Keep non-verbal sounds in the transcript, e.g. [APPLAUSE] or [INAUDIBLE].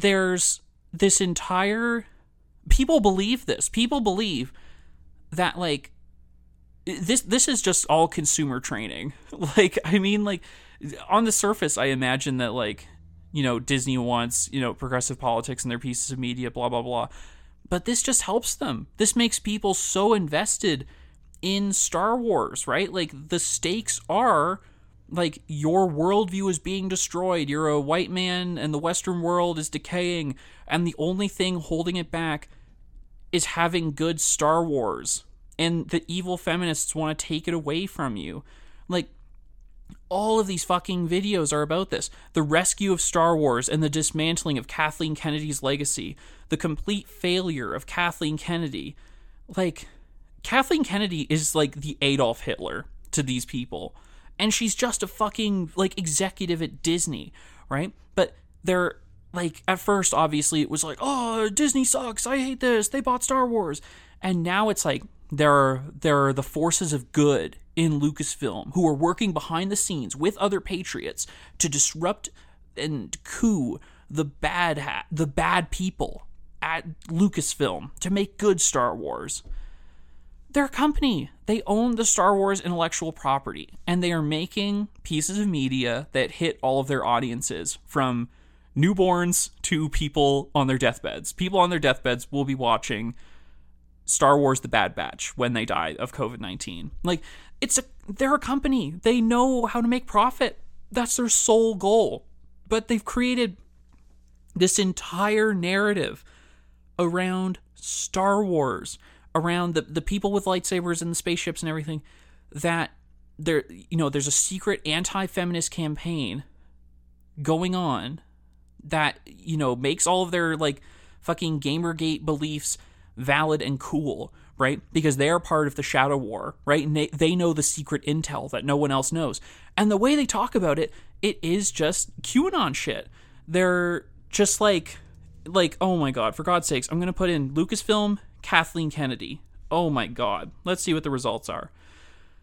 there's this entire people believe this. People believe that like this this is just all consumer training. [LAUGHS] Like I mean like on the surface I imagine that like you know Disney wants, you know, progressive politics in their pieces of media blah blah blah. But this just helps them. This makes people so invested in Star Wars, right? Like the stakes are like your worldview is being destroyed. You're a white man and the Western world is decaying, and the only thing holding it back is having good Star Wars. And the evil feminists want to take it away from you. Like, all of these fucking videos are about this the rescue of Star Wars and the dismantling of Kathleen Kennedy's legacy, the complete failure of Kathleen Kennedy. Like, Kathleen Kennedy is like the Adolf Hitler to these people. And she's just a fucking like executive at Disney, right? But they're like at first obviously it was like, "Oh, Disney sucks. I hate this. They bought Star Wars." And now it's like there are there are the forces of good in Lucasfilm who are working behind the scenes with other patriots to disrupt and coup the bad hat, the bad people at Lucasfilm to make good Star Wars. They're a company. They own the Star Wars intellectual property, and they are making pieces of media that hit all of their audiences from newborns to people on their deathbeds. People on their deathbeds will be watching Star Wars The Bad Batch when they die of COVID-19. Like it's a they're a company. They know how to make profit. That's their sole goal. But they've created this entire narrative around Star Wars around the the people with lightsabers and the spaceships and everything that there you know there's a secret anti-feminist campaign going on that you know makes all of their like fucking gamergate beliefs valid and cool right? Because they are part of the shadow war right? And they, they know the secret intel that no one else knows. And the way they talk about it it is just qanon shit. They're just like like oh my god for god's sakes i'm gonna put in lucasfilm Kathleen Kennedy. Oh my god. Let's see what the results are.